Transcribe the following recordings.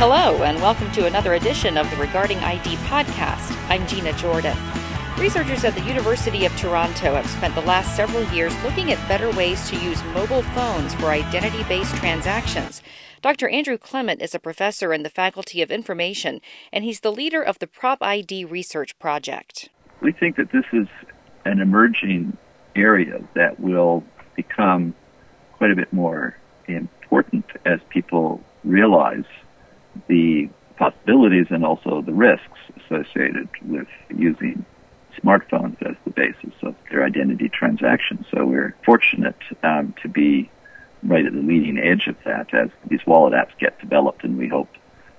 Hello, and welcome to another edition of the Regarding ID podcast. I'm Gina Jordan. Researchers at the University of Toronto have spent the last several years looking at better ways to use mobile phones for identity based transactions. Dr. Andrew Clement is a professor in the Faculty of Information, and he's the leader of the Prop ID Research Project. We think that this is an emerging area that will become quite a bit more important as people realize the possibilities and also the risks associated with using smartphones as the basis of their identity transactions. So we're fortunate um, to be right at the leading edge of that as these wallet apps get developed, and we hope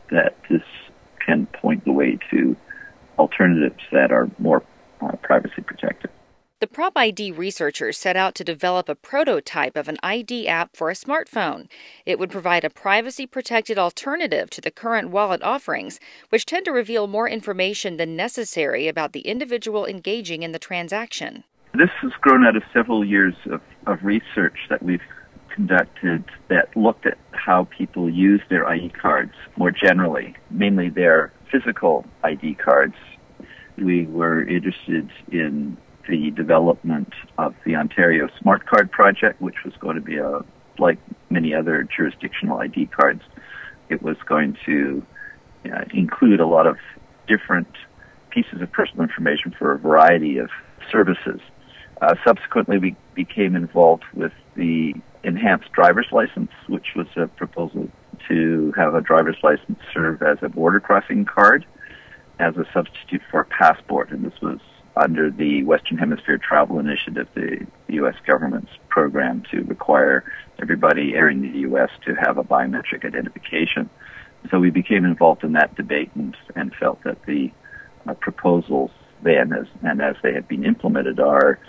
that this can point the way to alternatives that are more uh, privacy protected. The Prop ID researchers set out to develop a prototype of an ID app for a smartphone. It would provide a privacy protected alternative to the current wallet offerings, which tend to reveal more information than necessary about the individual engaging in the transaction. This has grown out of several years of, of research that we've conducted that looked at how people use their ID cards more generally, mainly their physical ID cards. We were interested in the development of the Ontario Smart Card project, which was going to be a like many other jurisdictional ID cards. It was going to uh, include a lot of different pieces of personal information for a variety of services. Uh, subsequently, we became involved with the enhanced driver's license, which was a proposal to have a driver's license serve as a border crossing card as a substitute for a passport. And this was under the Western Hemisphere Travel Initiative, the, the U.S. government's program to require everybody entering the U.S. to have a biometric identification. So we became involved in that debate and, and felt that the uh, proposals then, as, and as they have been implemented, are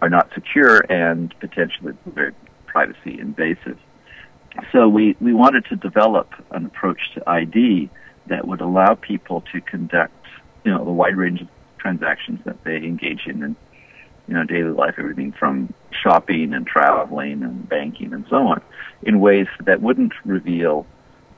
are not secure and potentially very privacy invasive. So we, we wanted to develop an approach to ID that would allow people to conduct, you know, the wide range of transactions that they engage in in you know daily life, everything from shopping and traveling and banking and so on, in ways that wouldn't reveal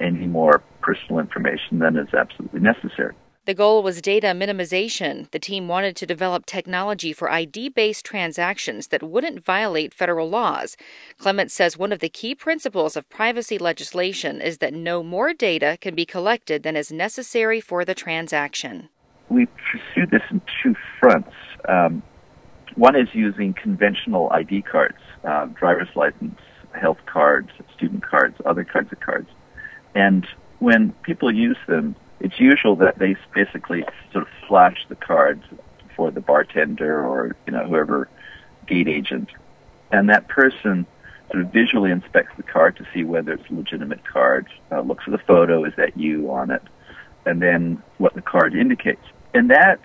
any more personal information than is absolutely necessary. The goal was data minimization. The team wanted to develop technology for ID based transactions that wouldn't violate federal laws. Clement says one of the key principles of privacy legislation is that no more data can be collected than is necessary for the transaction we pursue this in two fronts. Um, one is using conventional ID cards, uh, driver's license, health cards, student cards, other kinds of cards. And when people use them, it's usual that they basically sort of flash the cards for the bartender or you know whoever gate agent, and that person sort of visually inspects the card to see whether it's a legitimate card, uh, looks at the photo, is that you on it, and then what the card indicates. And that,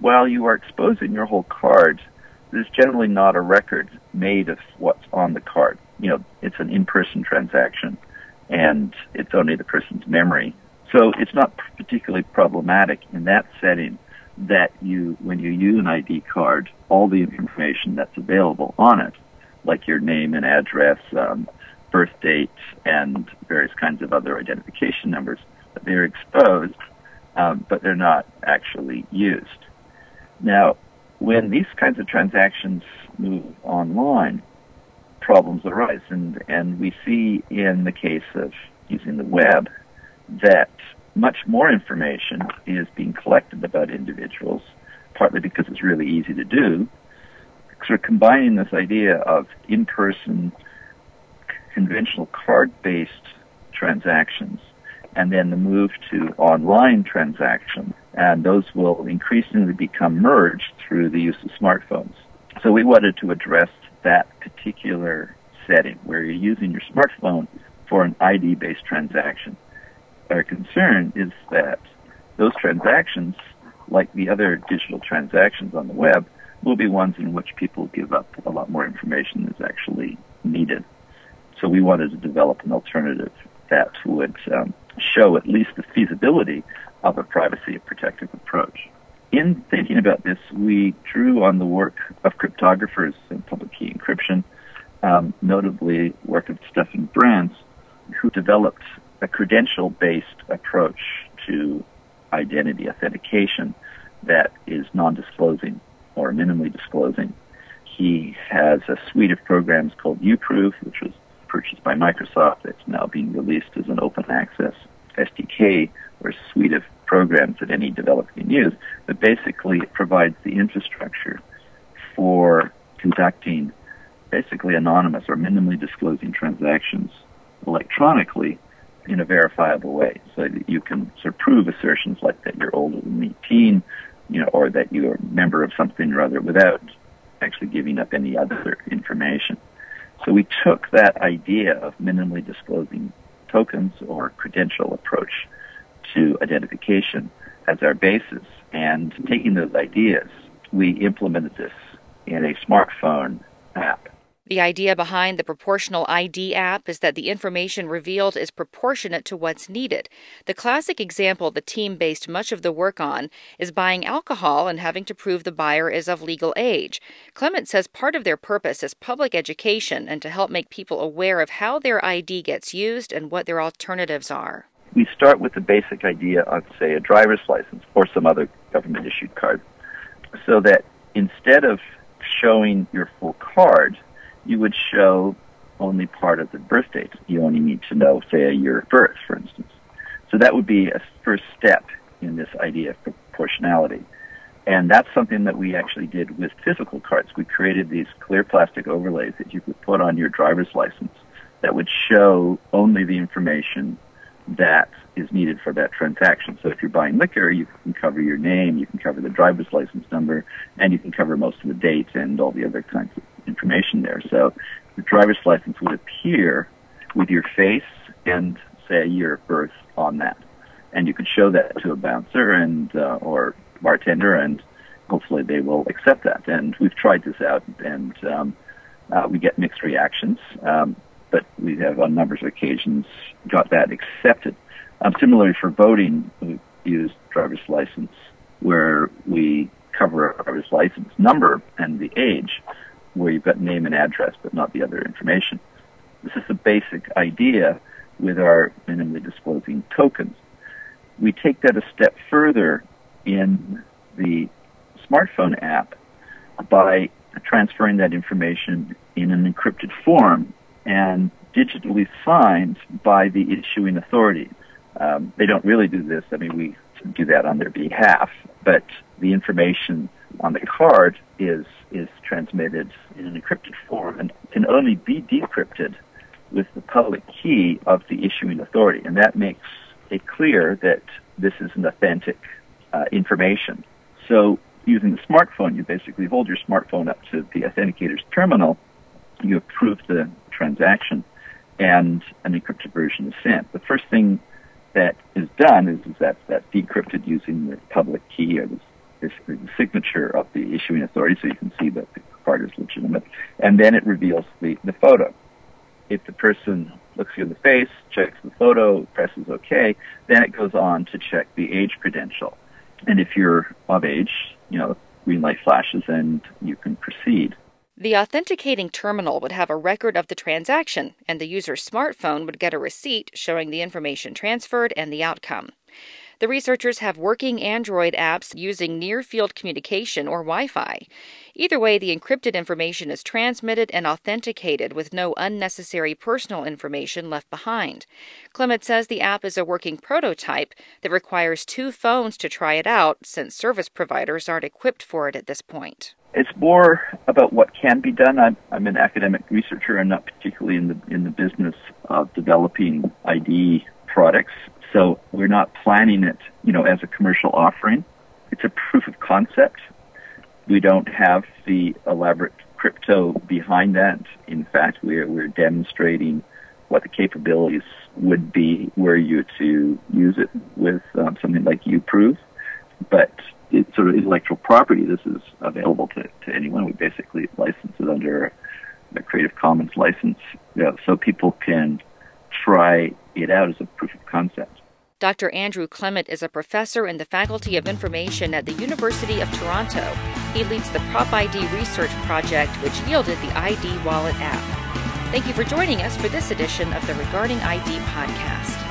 while you are exposing your whole card, there's generally not a record made of what's on the card. You know, it's an in-person transaction, and it's only the person's memory. So it's not particularly problematic in that setting that you, when you use an ID card, all the information that's available on it, like your name and address, um, birth date, and various kinds of other identification numbers, that they're exposed um, but they're not actually used. Now, when these kinds of transactions move online, problems arise, and, and we see in the case of using the web that much more information is being collected about individuals, partly because it's really easy to do. Sort of combining this idea of in-person, conventional card-based transactions and then the move to online transactions. And those will increasingly become merged through the use of smartphones. So we wanted to address that particular setting where you're using your smartphone for an ID based transaction. Our concern is that those transactions, like the other digital transactions on the web, will be ones in which people give up a lot more information than is actually needed. So we wanted to develop an alternative that would um, show at least the feasibility of a privacy protective approach. In thinking about this, we drew on the work of cryptographers in public key encryption, um, notably work of Stefan Brands, who developed a credential based approach to identity authentication that is non disclosing or minimally disclosing. He has a suite of programs called UProve, which was purchased by Microsoft. It's now being released as an open access SDK or suite of programs that any developer can use. But basically, it provides the infrastructure for conducting basically anonymous or minimally disclosing transactions electronically in a verifiable way so that you can sort of prove assertions like that you're older than 18, you know, or that you're a member of something or other without actually giving up any other information. So we took that idea of minimally disclosing tokens or credential approach to identification as our basis. And taking those ideas, we implemented this in a smartphone app the idea behind the Proportional ID app is that the information revealed is proportionate to what's needed. The classic example the team based much of the work on is buying alcohol and having to prove the buyer is of legal age. Clement says part of their purpose is public education and to help make people aware of how their ID gets used and what their alternatives are. We start with the basic idea of, say, a driver's license or some other government issued card, so that instead of showing your full card, you would show only part of the birth date. You only need to know, say, a year of birth, for instance. So that would be a first step in this idea of proportionality. And that's something that we actually did with physical cards. We created these clear plastic overlays that you could put on your driver's license that would show only the information that is needed for that transaction. So if you're buying liquor, you can cover your name, you can cover the driver's license number, and you can cover most of the dates and all the other kinds of information there. So the driver's license would appear with your face and say a year of birth on that, and you could show that to a bouncer and uh, or bartender, and hopefully they will accept that. And we've tried this out, and um, uh, we get mixed reactions, um, but we have on numbers of occasions got that accepted. Um, similarly, for voting, we use driver's license where we cover a driver's license number and the age where you've got name and address, but not the other information. This is the basic idea with our minimally disclosing tokens. We take that a step further in the smartphone app by transferring that information in an encrypted form and digitally signed by the issuing authority. Um, they don't really do this. I mean, we do that on their behalf, but the information on the card is is transmitted in an encrypted form and can only be decrypted with the public key of the issuing authority, and that makes it clear that this is an authentic uh, information. So, using the smartphone, you basically hold your smartphone up to the authenticator's terminal, you approve the transaction, and an encrypted version is sent. The first thing that is done is, is that that's decrypted using the public key or the the signature of the issuing authority so you can see that the card is legitimate. And then it reveals the, the photo. If the person looks you in the face, checks the photo, presses OK, then it goes on to check the age credential. And if you're of age, you know, green light flashes and you can proceed. The authenticating terminal would have a record of the transaction, and the user's smartphone would get a receipt showing the information transferred and the outcome. The researchers have working Android apps using near field communication or Wi Fi. Either way, the encrypted information is transmitted and authenticated with no unnecessary personal information left behind. Clement says the app is a working prototype that requires two phones to try it out since service providers aren't equipped for it at this point. It's more about what can be done. I'm, I'm an academic researcher and not particularly in the in the business of developing ID products. So we're not planning it, you know, as a commercial offering. It's a proof of concept. We don't have the elaborate crypto behind that. In fact, we're, we're demonstrating what the capabilities would be were you to use it with um, something like UProve. But it's sort of intellectual property. This is available to, to anyone. We basically license it under a Creative Commons license, you know, so people can try it out as a proof of concept. Dr. Andrew Clement is a professor in the Faculty of Information at the University of Toronto. He leads the Prop ID research project, which yielded the ID Wallet app. Thank you for joining us for this edition of the Regarding ID podcast.